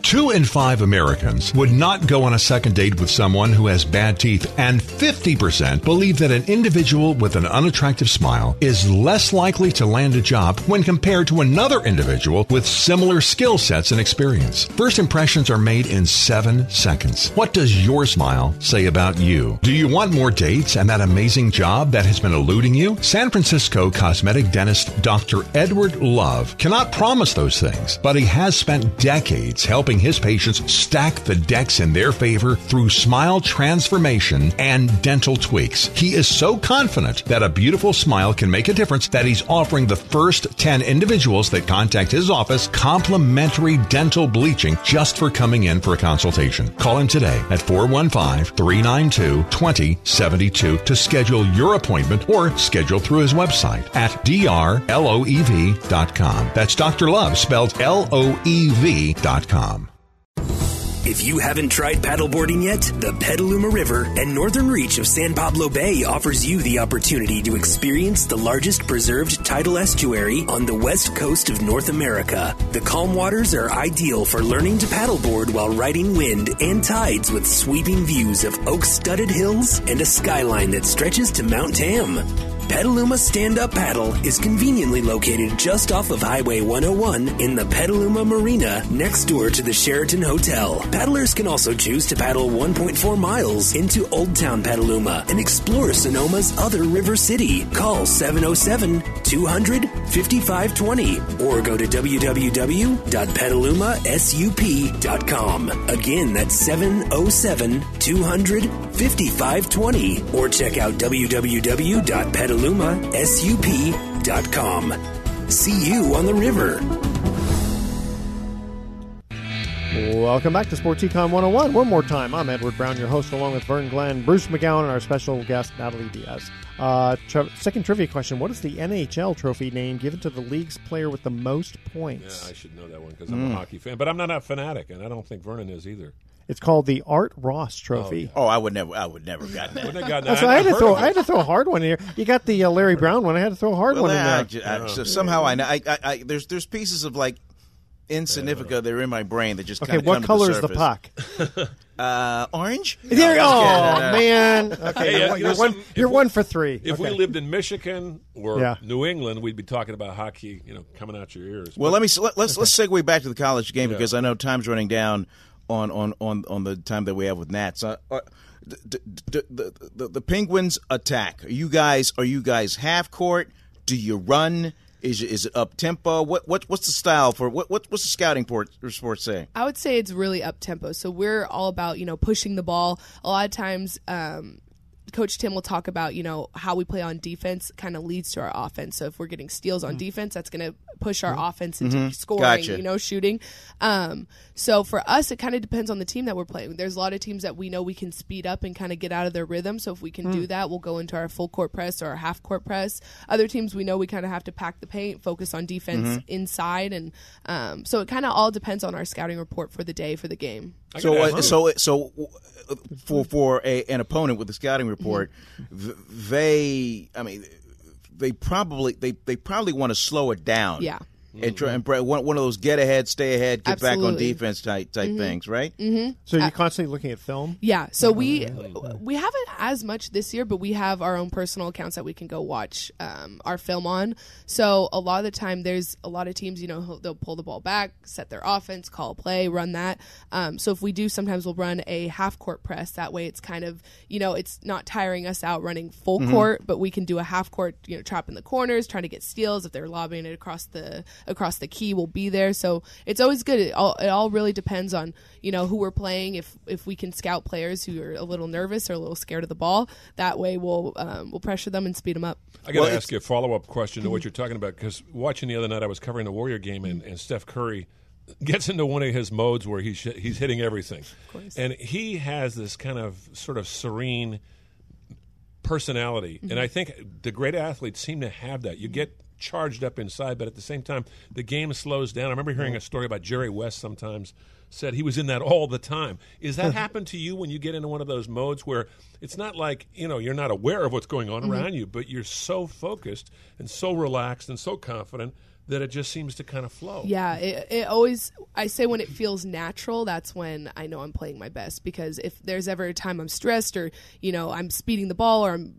E: Two in five Americans would not go on a second date with someone who has bad teeth, and 50% believe that an individual with an unattractive smile is less likely to land a job when compared to another individual with similar skill sets and experience. First impressions are made in seven seconds. What does your smile say about you? Do you want more dates and that amazing job that has been eluding you? San Francisco cosmetic dentist Dr. Edward Loev cannot promise those things, but he has spent decades helping his patients stack the decks in their favor through smile transformation and dental tweaks. He is so confident that a beautiful smile can make a difference that he's offering the first 10 individuals that contact his office complimentary dental bleaching just for coming in for a consultation. Call him today at 415 392 2072 to schedule your appointment or schedule through his website at drloev.com. That's Dr. Loev spelled L O E V.com.
F: If you haven't tried paddleboarding yet, the Petaluma River and northern reach of San Pablo Bay offers you the opportunity to experience the largest preserved tidal estuary on the west coast of North America. The calm waters are ideal for learning to paddleboard while riding wind and tides with sweeping views of oak-studded hills and a skyline that stretches to Mount Tam. Petaluma Stand Up Paddle is conveniently located just off of Highway 101 in the Petaluma Marina next door to the Sheraton Hotel. Paddlers can also choose to paddle 1.4 miles into Old Town Petaluma and explore Sonoma's other river city. Call 707 200 5520 or go to www.petalumasUP.com. Again, that's 707 200 5520 or check out www.petalumasUP.com. See you on the river.
A: Welcome back to Sports Econ 101. One more time, I'm Edward Brown, your host, along with Vern Glenn, Bruce McGowan, and our special guest, Natalie Diaz. Uh, tri- second trivia question What is the NHL trophy name given to the league's player with the most points?
B: Yeah, I should know that one because I'm
A: Mm.
B: a hockey fan, but I'm not a fanatic, and I don't think Vernon is either.
A: It's called the Art Ross Trophy.
C: Oh, I would never. I would never have gotten that.
B: Wouldn't have gotten that.
A: why I had to throw. I had to throw a hard one in here. You got the uh, Larry Brown one. I had to throw a hard
C: Well,
A: one in
C: I-
A: there.
C: ju- I- so somehow I know. I, I, I, there's there's pieces of like insignificant that are in my brain that just
A: Okay,
C: kind of
A: what
C: come
A: color
C: to
A: is the
C: surface.
A: puck?
C: Uh, orange.
A: There,
C: No,
A: oh
C: just
A: man. Okay,
B: Hey,
A: you're,
B: uh,
A: one-
B: you know
A: you're one.
B: something?
A: You're
B: we-
A: one for three.
B: If we
A: Okay.
B: lived in Michigan or
A: Yeah.
B: New England, we'd be talking about hockey, you know, coming out your ears.
C: Well,
B: But-
C: let me let, let's let's segue back to the college game
B: Yeah.
C: because I know time's running down on on on, on the time that we have with Nats. Uh, uh, d- d- d- the, the the Penguins attack. Are you guys are you guys half court? Do you run? Is it- is it up tempo? What what what's the style for what, what what's the scouting port, report say?
I: I would say it's really up tempo. So we're all about you know pushing the ball. A lot of times, um, Coach Tim will talk about you know how we play on defense kind of leads to our offense. So if we're getting steals on defense, that's going to push our offense into
C: Mhm.
I: scoring.
C: Gotcha.
I: You know, shooting. Um, so for us, it kind of depends on the team that we're playing. There's a lot of teams that we know we can speed up and kind of get out of their rhythm. So if we can do
L: Mm.
I: that, we'll go into our full court press or our half court press. Other teams we know we kind of have to pack the paint, focus on defense
C: Mhm.
I: inside, and um, so it kind of all depends on our scouting report for the day for the game.
C: So uh, so so uh, for for a, an opponent with a scouting report,
I: Mm-hmm.
C: they I mean they probably they they probably want to slow it down.
I: Yeah.
C: And try and br- one, one of those get ahead, stay ahead, get back on defense type type
I: Mhm.
C: things, right?
I: Mm-hmm.
A: So you're constantly looking at film.
I: Yeah, so we we haven't as much this year, but we have our own personal accounts that we can go watch um, our film on. So a lot of the time, there's a lot of teams, you know, they'll pull the ball back, set their offense, call a play, run that. Um, so if we do, sometimes we'll run a half court press. That way, it's kind of you know, it's not tiring us out running full
L: Mhm.
I: court, but we can do a half court, you know, trap in the corners, trying to get steals. If they're lobbing it across the across the key, we'll be there. So it's always good. It all it all really depends on you know who we're playing. If if we can scout players who are a little nervous or a little scared of the ball, that way we'll um, we'll pressure them and speed them up.
B: I got to ask you a follow up question to what you're talking about because watching the other night, I was covering the Warrior game, and, and Steph Curry gets into one of his modes where he's he's hitting everything, and he has this kind of sort of serene personality, and I think the great athletes seem to have that. You get charged up inside, but at the same time, the game slows down. I remember hearing a story about Jerry West sometimes said he was in that all the time. Is that happen to you when you get into one of those modes where it's not like, you know, you're not aware of what's going on
I: Mhm.
B: around you, but you're so focused and so relaxed and so confident that it just seems to kind of flow.
I: Yeah, it, it always. I say when it feels natural, that's when I know I'm playing my best. Because if there's ever a time I'm stressed or you know I'm speeding the ball or I'm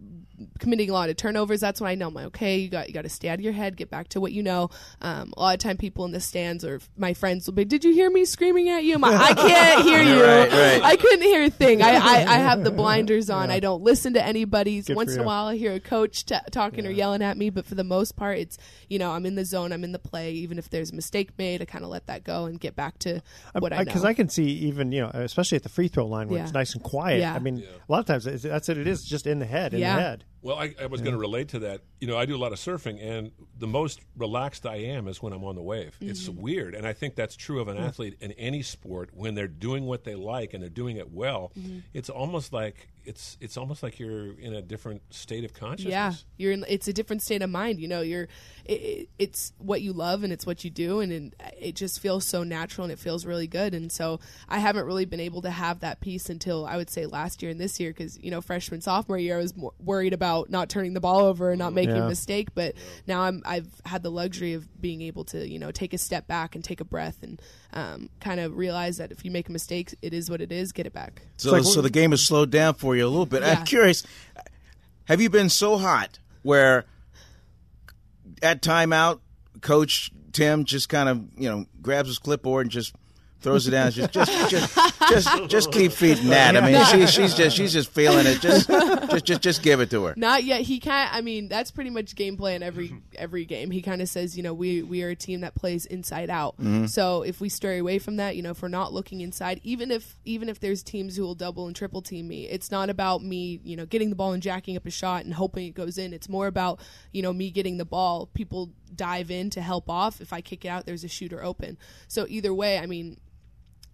I: committing a lot of turnovers, that's when I know I'm like, okay, you got you got to stay out of your head, get back to what you know. Um, a lot of time, people in the stands or my friends will be, "Did you hear me screaming at you?" I'm like, I can't hear you.
C: Right, right.
I: I couldn't hear a thing. I, I, I have the blinders on. I don't listen to anybody.
A: Good
I: Once in a while, I hear a coach t- talking or yelling at me, but for the most part, it's you know I'm in the zone. I'm in the play. Even if there's a mistake made, I kind of let that go and get back to what I know.
A: Because I can see even you know, especially at the free throw line where
I: Yeah.
A: it's nice and quiet.
I: Yeah.
A: I mean, a lot of times it's, that's what it is, just in the head, in
I: Yeah.
A: the head.
B: Well, I, I was going to relate to that. You know, I do a lot of surfing, and the most relaxed I am is when I'm on the wave. It's
I: Mm-hmm.
B: weird, and I think that's true of an athlete in any sport. When they're doing what they like and they're doing it well,
I: Mm-hmm.
B: it's almost like it's it's almost like you're in a different state of consciousness.
I: Yeah, you're in. It's a different state of mind. You know, you're. It, it, it's what you love and it's what you do, and it, it just feels so natural and it feels really good. And so I haven't really been able to have that piece until I would say last year and this year because you know freshman sophomore year I was more worried about not turning the ball over and not mm-hmm. making
A: Yeah.
I: a mistake. But now I'm I've had the luxury of being able to you know take a step back and take a breath and um, kind of realize that if you make a mistake, it is what it is. Get it back.
C: So, so the game has slowed down for you a little bit.
I: Yeah.
C: I'm curious, have you been so hot where at timeout, Coach Tim just kind of you know grabs his clipboard and just throws it down. Just, just, just, just, just keep feeding that. I mean, she, she's just, she's just feeling it. Just, just, just, just give it to her.
I: Not yet. He kind. I mean, that's pretty much game plan every every game. He kind of says, you know, we we are a team that plays inside out.
C: Mm-hmm.
I: So if we stray away from that, you know, if we're not looking inside, even if even if there's teams who will double and triple team me, it's not about me, you know, getting the ball and jacking up a shot and hoping it goes in. It's more about you know me getting the ball. People dive in to help off. If I kick it out, there's a shooter open. So either way, I mean,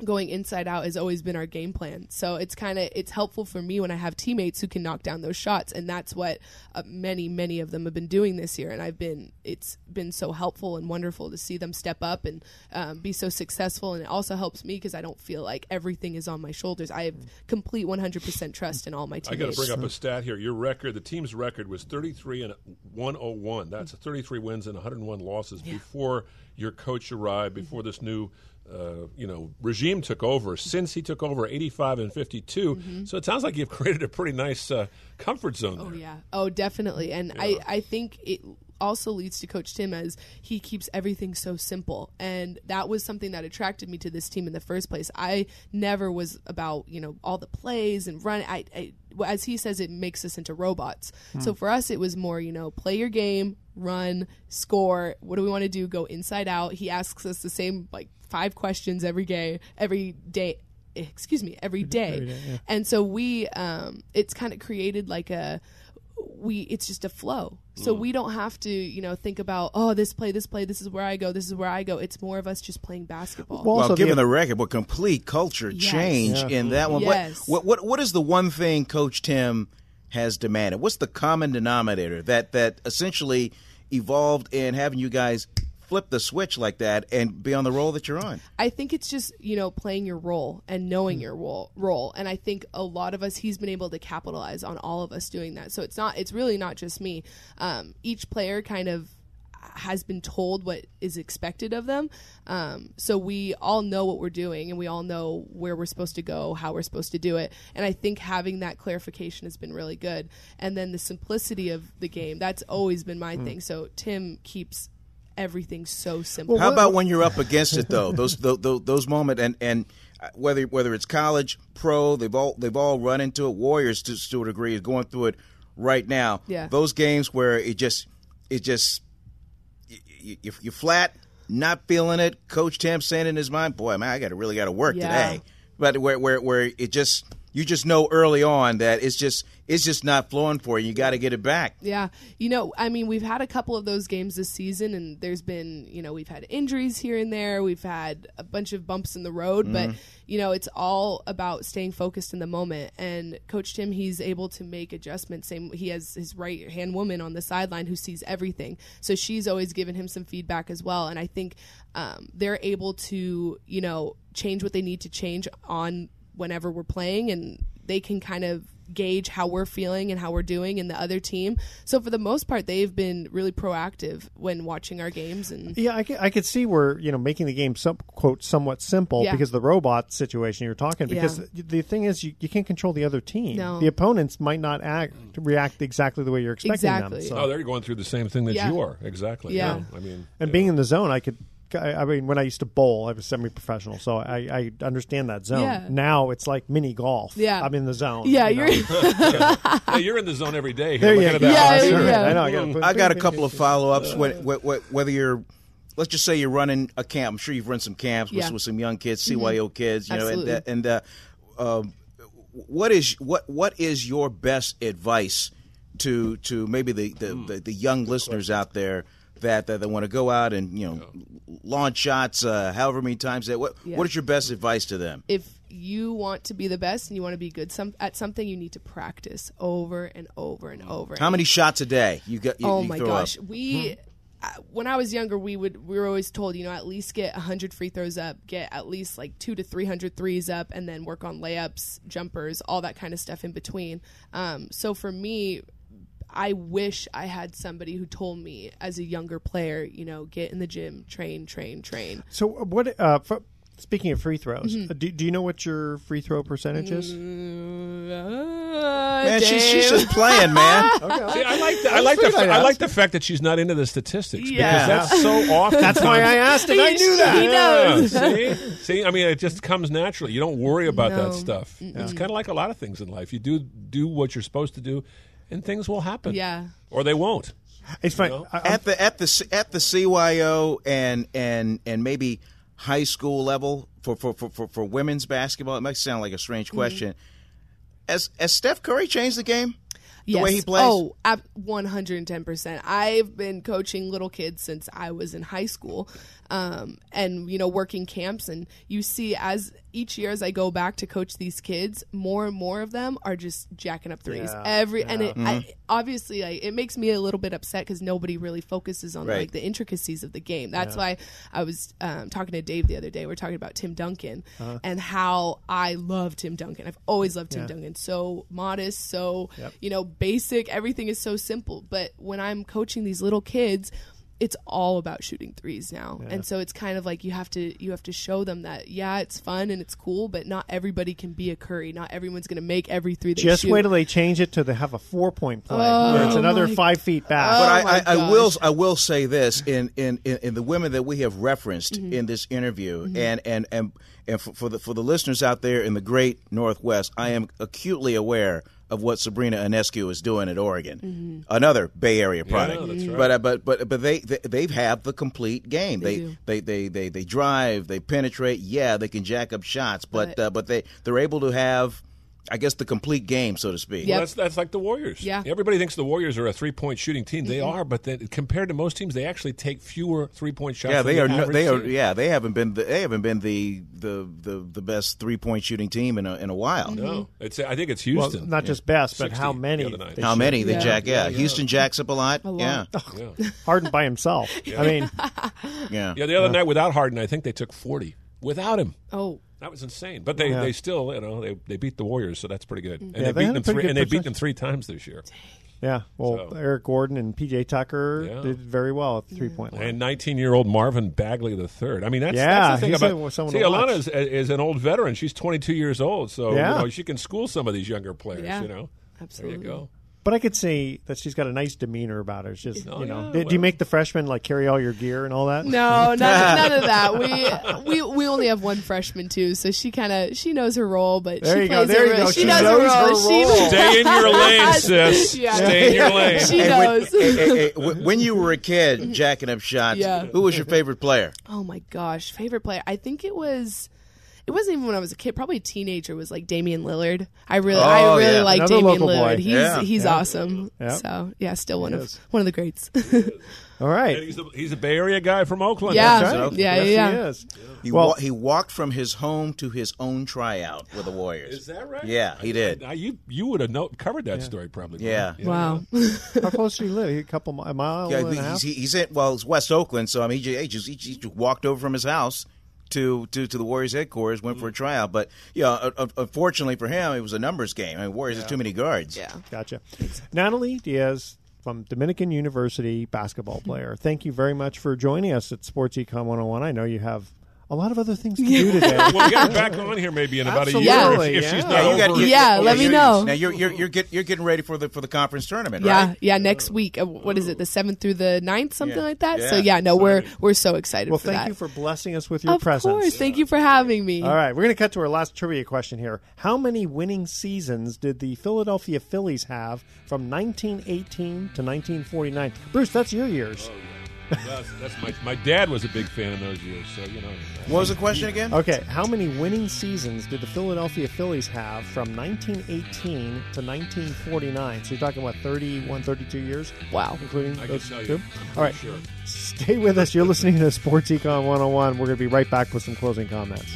I: going inside out has always been our game plan. So it's kind of it's helpful for me when I have teammates who can knock down those shots, and that's what uh, many many of them have been doing this year. And I've been it's been so helpful and wonderful to see them step up and um, be so successful. And it also helps me because I don't feel like everything is on my shoulders. I have complete 100 percent trust in all my teammates.
B: I got to bring up a stat here. Your record, the team's record was 33 and 101. That's 33 wins and 101 losses before your coach arrived, before this new uh, you know regime took over. Since he took over, 85 and 52. So it sounds like you've created a pretty nice uh, comfort zone there.
I: Oh yeah. Oh, definitely. And I I think it also leads to Coach Tim as he keeps everything so simple, and that was something that attracted me to this team in the first place. I never was about you know all the plays and run. I, I as he says, it makes us into robots. So for us, it was more you know play your game, run, score. What do we want to do? Go inside out. He asks us the same like five questions every day, every day excuse me every day, and so we um it's kind of created like a we it's just a flow so we don't have to you know think about oh this play this play this is where i go this is where i go it's more of us just playing basketball
A: Well,
C: Well, given
A: the-
C: the record, what complete culture
I: Yes.
C: change
A: Yeah.
C: in that one.
I: Yes.
C: What, what, what, what is the one thing Coach Tim has demanded? What's the common denominator that, that essentially evolved in having you guys flip the switch like that and be on the role that you're on?
I: I think it's just you know playing your role and knowing your role role. And I think a lot of us he's been able to capitalize on all of us doing that. So it's not it's really not just me. Um, each player kind of has been told what is expected of them. Um, so we all know what we're doing and we all know where we're supposed to go how we're supposed to do it. And I think having that clarification has been really good. And then the simplicity of the game that's always been my thing. So Tim keeps everything so simple
C: How about when you're up against it though? Those those, those moments and and uh, whether whether it's college, pro, they've all they've all run into it. Warriors to, to a degree is going through it right now.
I: Yeah.
C: Those games where it just it just you, you, you're flat, not feeling it. Coach Tim saying in his mind, "Boy, man, I got to really got to work
I: Yeah.
C: today." But where where where it just you just know early on that it's just it's just not flowing for you. You got to get it back.
I: Yeah. You know, I mean, we've had a couple of those games this season, and there's been, you know, we've had injuries here and there. We've had a bunch of bumps in the road, but, you know, it's all about staying focused in the moment. And Coach Tim, he's able to make adjustments. Same, he has his right hand woman on the sideline who sees everything. So she's always given him some feedback as well. And I think um, they're able to, you know, change what they need to change on whenever we're playing and they can kind of gauge how we're feeling and how we're doing in the other team. So for the most part, they've been really proactive when watching our games and
A: Yeah, I, I could see where you know making the game some quote somewhat simple
I: Yeah.
A: because the robot situation you're talking. Because
I: Yeah.
A: the thing is, you, you can't control the other team.
I: No.
A: The opponents might not act react exactly the way you're expecting
I: Exactly.
A: them. So.
B: Oh, they're going through the same thing that
I: Yeah.
B: you are. Exactly.
I: Yeah.
B: I mean,
A: and being in the zone, I could. I I mean, when I used to bowl, I was semi-professional, so I, I understand that zone.
I: Yeah.
A: Now it's like mini golf.
I: Yeah.
A: I'm in the zone.
I: yeah,
A: you
I: you're,
B: yeah, you're in the zone every day. Here,
A: There you go.
B: at.
I: Yeah,
A: Sure.
I: yeah.
A: I know. I got,
C: I got a couple of follow ups. Whether you're, let's just say you're running a camp. I'm sure you've run some camps with,
I: Yeah.
C: with some young kids, CYO kids. You
I: Absolutely.
C: know, and, uh, and uh, um, what is what what is your best advice to to maybe the the, the, the young listeners out there that that, they want to go out and you know launch shots uh, however many times they what
I: Yeah.
C: what is your best advice to them?
I: if you want to be the best and you want to be good some, at something, you need to practice over and over and over.
C: How many shots a day you got? You,
I: oh
C: you
I: my
C: throw
I: gosh,
C: up?
I: we. Uh, when I was younger, we would we were always told, you know, at least get 100 free throws up, get at least like two to 300 threes up, and then work on layups, jumpers, all that kind of stuff in between. Um, so for me, I wish I had somebody who told me as a younger player, you know, get in the gym, train, train, train.
A: So what? Uh, f- speaking of free throws,
I: Mhm.
A: uh, do, do you know what your free throw percentage is?
I: man,
C: she's- she's just playing, man.
B: See, I like the, I like the
A: figured I'd
B: like the fact that she's not into the statistics
I: Yeah.
B: because that's so often.
A: That's why I asked it. I knew that.
I: He knows.
B: see, see, I mean, it just comes naturally. You don't worry about
I: No.
B: that stuff. It's kind of like a lot of things in life. You do do what you're supposed to do, and things will happen.
I: Yeah.
B: or they won't.
A: It's fine.
B: know?
C: At the at the at the CYO and and and maybe high school level for for, for, for, for women's basketball. It might sound like a strange question. As as Steph Curry changed the game? The
I: yes.
C: way he plays?
I: Oh, 110%. I've been coaching little kids since I was in high school. Um, and you know, working camps and you see as each year as I go back to coach these kids, more and more of them are just jacking up threes.
A: Yeah,
I: Every and it
C: Mm-hmm.
I: I, obviously like, it makes me a little bit upset because nobody really focuses on
C: Right.
I: like the intricacies of the game. That's why I was um, talking to Dave the other day. We are talking about Tim Duncan
A: Uh-huh.
I: and how I love Tim Duncan. I've always loved Tim
A: Yeah.
I: Duncan. So modest, so
A: Yep.
I: you know, basic. Everything is so simple. But when I'm coaching these little kids, it's all about shooting threes now. And so it's kind of like you have to you have to show them that yeah, it's fun and it's cool, but not everybody can be a Curry. Not everyone's going to make every three they
A: Just
I: shoot.
A: wait till they change it to they have a four point play.
I: Oh,
A: where it's another
I: my-
A: five feet back.
I: Oh,
C: But
I: my
C: I, I, I will. I will say this in in, in, in the women that we have referenced
I: Mm-hmm.
C: in this interview and and and and for, for the for the listeners out there in the great Northwest, I am acutely aware of what Sabrina Ionescu is doing at Oregon,
I: Mm-hmm.
C: another Bay Area product.
B: that's right.
C: But uh, but but but they they they have had the complete game.
I: They
C: They they, they they they drive, they penetrate. Yeah, they can jack up shots, but
I: But-
C: uh, but they they're able to have, I guess, the complete game, so to speak.
I: Yeah.
B: Well, that's that's like the Warriors.
I: Yeah.
B: everybody thinks the Warriors are a three point shooting team. They are, but then, compared to most teams, they actually take fewer three point shots.
C: Yeah, they
B: the
C: are. No,
B: average
C: they are.
B: team.
C: Yeah, they haven't been. The, they haven't been the the the, the best three point shooting team in a in a while.
B: No, mm-hmm. it's. I think it's
A: well,
B: Houston.
A: not just best, but how many?
B: other
C: How many they
I: Yeah.
C: jack? Yeah. Houston jacks up a lot.
I: A lot.
C: Yeah,
B: yeah.
A: Harden by himself. I mean,
C: yeah.
B: yeah, the other night without Harden, I think they took forty without him.
I: Oh,
B: That was insane. But they,
A: Yeah.
B: they still, you know, they, they beat the Warriors, so that's pretty good. Mm. And
A: Yeah,
B: they
A: they
B: beat
A: had a
B: them
A: pretty
B: three,
A: good
B: and they beat them three times this year.
A: yeah. Well,
B: So-
A: Eric Gordon and PJ Tucker
B: Yeah.
A: did very well at the three point line.
B: And 19 year old Marvin Bagley the third. I mean, that's,
A: Yeah,
B: that's the thing
A: he's
B: about
A: a- someone
B: see.
A: to Alanna
B: is, is an old veteran. She's 22 years old, so
A: Yeah.
B: you know she can school some of these younger players.
I: Yeah,
B: you know,
I: absolutely.
B: There you go.
A: But I could say that she's got a nice demeanor about her. It's just
B: Oh,
A: you know,
B: yeah,
A: do, do you make the freshmen like carry all your gear and all that?
I: No, none, none of that. We we we only have one freshman too, so she kind of she knows her role, but
A: There
I: she
A: you go,
I: plays
A: there
I: her
A: you
I: role.
A: go.
I: She,
A: She
I: knows,
A: knows
I: her role.
A: her role.
B: Stay in your lane, sis.
I: Yeah.
B: Stay in your lane.
I: She
C: Hey, when,
I: knows.
C: hey, hey, hey, when you were a kid jacking up shots,
I: Yeah.
C: who was your favorite player?
I: Oh my gosh, favorite player. I think it was. It wasn't even when I was a kid. Probably a teenager was like Damian Lillard. I really,
C: Oh,
I: I really
C: yeah.
I: like
A: Another
I: Damian
A: local boy.
I: Lillard. He's
C: Yeah.
I: he's
A: Yeah.
I: awesome.
A: Yeah.
I: So yeah, still one
A: He
I: of
A: is.
I: one of the greats.
A: All right.
B: And he's, a, he's a Bay Area guy from Oakland.
I: Yeah.
A: That's
C: right.
I: Yeah,
A: yes,
I: yeah,
A: he is.
C: He
A: Well-
C: wa- he walked from his home to his own tryout with the Warriors.
B: Is that right?
C: Yeah, he did.
B: Now, you you would have know, covered that story probably.
C: Yeah.
I: Wow.
A: How close do you live? A couple mi- a mile
C: Yeah,
A: and a half.
C: he's, he's in. Well, it's West Oakland, so I mean, he just, he just, he just walked over from his house to, to, to the Warriors headquarters, went for a tryout. But yeah, uh, uh, unfortunately for him, it was a numbers game. I mean, Warriors have too many guards.
I: yeah.
A: Gotcha. Natalie Diaz from Dominican University, basketball player. Thank you very much for joining us at Sports Econ 101. I know you have a lot of other things to do today.
B: well, We'll get her back on here maybe in about a year
A: Absolutely,
B: if, if she's
A: yeah.
B: not
A: Yeah,
C: you got-
B: over.
C: you-
I: Yeah,
C: oh,
I: let me know.
C: Now you're you're you're, get, you're getting ready for the for the conference tournament,
I: Yeah,
C: right?
I: yeah. Next week, uh, what is it? The seventh through the 9th, something
C: Yeah.
I: like that. So
C: Yeah.
I: yeah, no, we're we're so excited
A: well,
I: for
A: thank
I: that.
A: you for blessing us with your
I: of
A: presence.
I: Of course, thank you for having me.
A: All right, we're going to cut to our last trivia question here. How many winning seasons did the Philadelphia Phillies have from 1918 to 1949? Bruce, that's your years.
B: That's, that's my, my dad was a big fan in those years, so you know.
C: What was the question again?
A: Okay, how many winning seasons did the Philadelphia Phillies have from 1918 to 1949? So you're talking about 31, 32 years?
I: Wow,
A: including
B: I can
A: those
B: tell you.
A: two.
B: I'm
A: All right,
B: sure.
A: stay with us. You're listening to Sports Econ 101. We're going to be right back with some closing comments.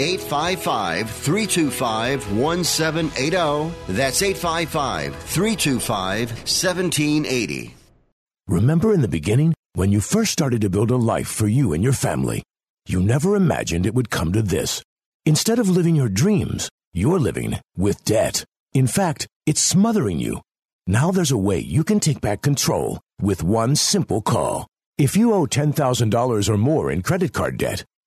M: 855 325 1780. That's 855 325 1780.
F: Remember in the beginning, when you first started to build a life for you and your family, you never imagined it would come to this. Instead of living your dreams, you're living with debt. In fact, it's smothering you. Now there's a way you can take back control with one simple call. If you owe $10,000 or more in credit card debt,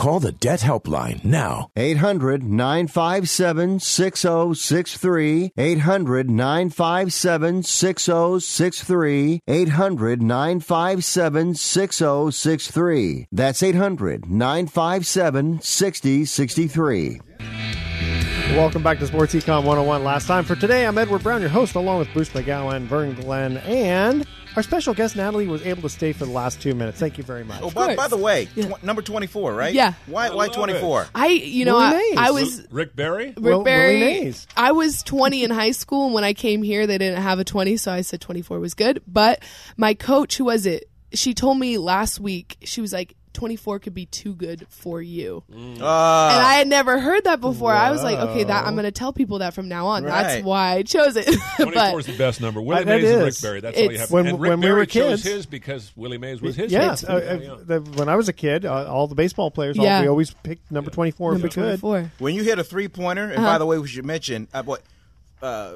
F: Call the Debt Helpline now.
J: 800 957 6063. 800 957 6063. 800 957 6063. That's 800 957 6063.
A: Welcome back to Sports Econ 101. Last time for today, I'm Edward Brown, your host, along with Bruce McGowan, Vern Glenn, and our special guest, Natalie, was able to stay for the last two minutes. Thank you very much.
C: Oh, by, by the way, tw- number 24, right?
I: Yeah.
C: Why, why 24?
I: I, you know, I, I was
B: Rick Barry?
I: Rick
A: Will-
I: Barry. I was 20 in high school, and when I came here, they didn't have a 20, so I said 24 was good. But my coach, who was it? She told me last week. She was like, 24 could be too good for you.
C: Uh,
I: and I had never heard that before. I was like, okay, that I'm going to tell people that from now on.
C: Right.
I: That's why I chose it.
B: 24
I: but
B: is the best number. Willie
A: Uh,
B: Mays and Rick
A: is.
B: Barry. That's all you
I: It's-
B: have.
A: When-
B: and Rick
A: when we
B: Barry
A: were
B: chose
A: kids-
B: his because Willie Mays was his.
A: Yes, uh,
B: Yeah, yeah.
A: uh, when I was a kid, uh, all the baseball players, all, we always picked number 24
I: number
A: if we could.
I: 24.
C: when you hit a three pointer, and
I: Uh-huh.
C: by the way, we should mention uh, what uh,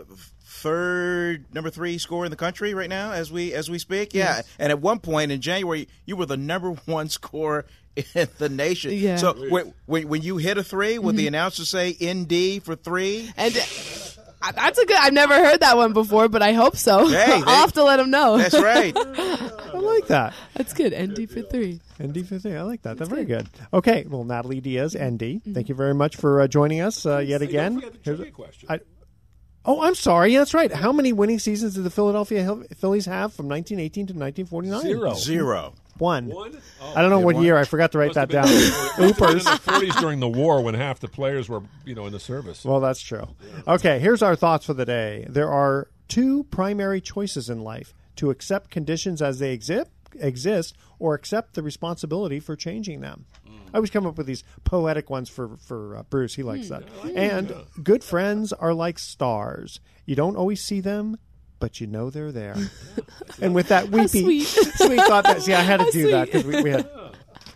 C: third number three scorer in the country right now as we as we speak. Yeah,
I: Yes.
C: and at one point in January, you were the number one scorer in the nation.
I: Yeah.
C: So when, when when you hit a three, would the announcer say "ND" for three?
I: And uh, that's a good. I've never heard that one before, but I hope so.
C: Hey,
I: I'll have to let him know.
C: That's right.
A: I like that.
I: That's good. ND for three.
A: ND for three. I like that. That's very good. Okay. Well, Natalie Diaz, ND. Thank you very much for uh, joining us uh, yet again. Here's a- I- oh, I'm sorry. Yeah, that's right. How many winning seasons did the Philadelphia Hill- Phillies have from 1918 to 1949?
B: Zero.
C: Zero.
A: One.
B: One? Oh.
A: I don't know what
B: won?
A: year. I forgot to write that down.
B: Must have been in the 40s during the war when half the players were, you know, in the service.
A: Well, that's true. Okay, here's our thoughts for the day. There are two primary choices in life to accept conditions as they exist, exist or accept the responsibility for changing them. I always come up with these poetic ones for, for uh, Bruce. He likes that. And good friends are like stars. You don't always see them, but you know they're there. and with that weepy,
I: sweet.
A: sweet thought, that, see, I had to
I: How
A: do that because we, we had.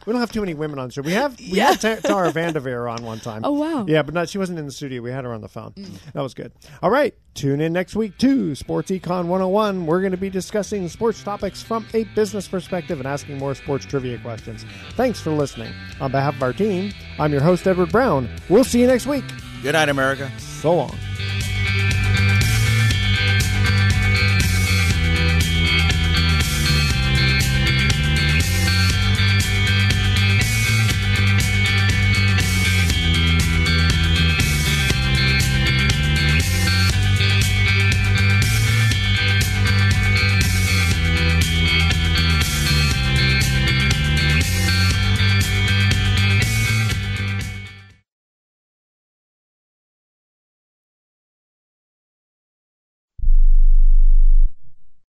A: We don't have too many women on the show. We have we
I: Yeah.
A: had Ta- Tara VanDerveer on one time.
I: Oh, wow.
A: Yeah, but not she wasn't in the studio. We had her on the phone. That was good. All right, tune in next week to Sports Econ 101. We're going to be discussing sports topics from a business perspective and asking more sports trivia questions. Thanks for listening. On behalf of our team, I'm your host Edward Brown. We'll see you next week.
C: Good night, America.
A: So long.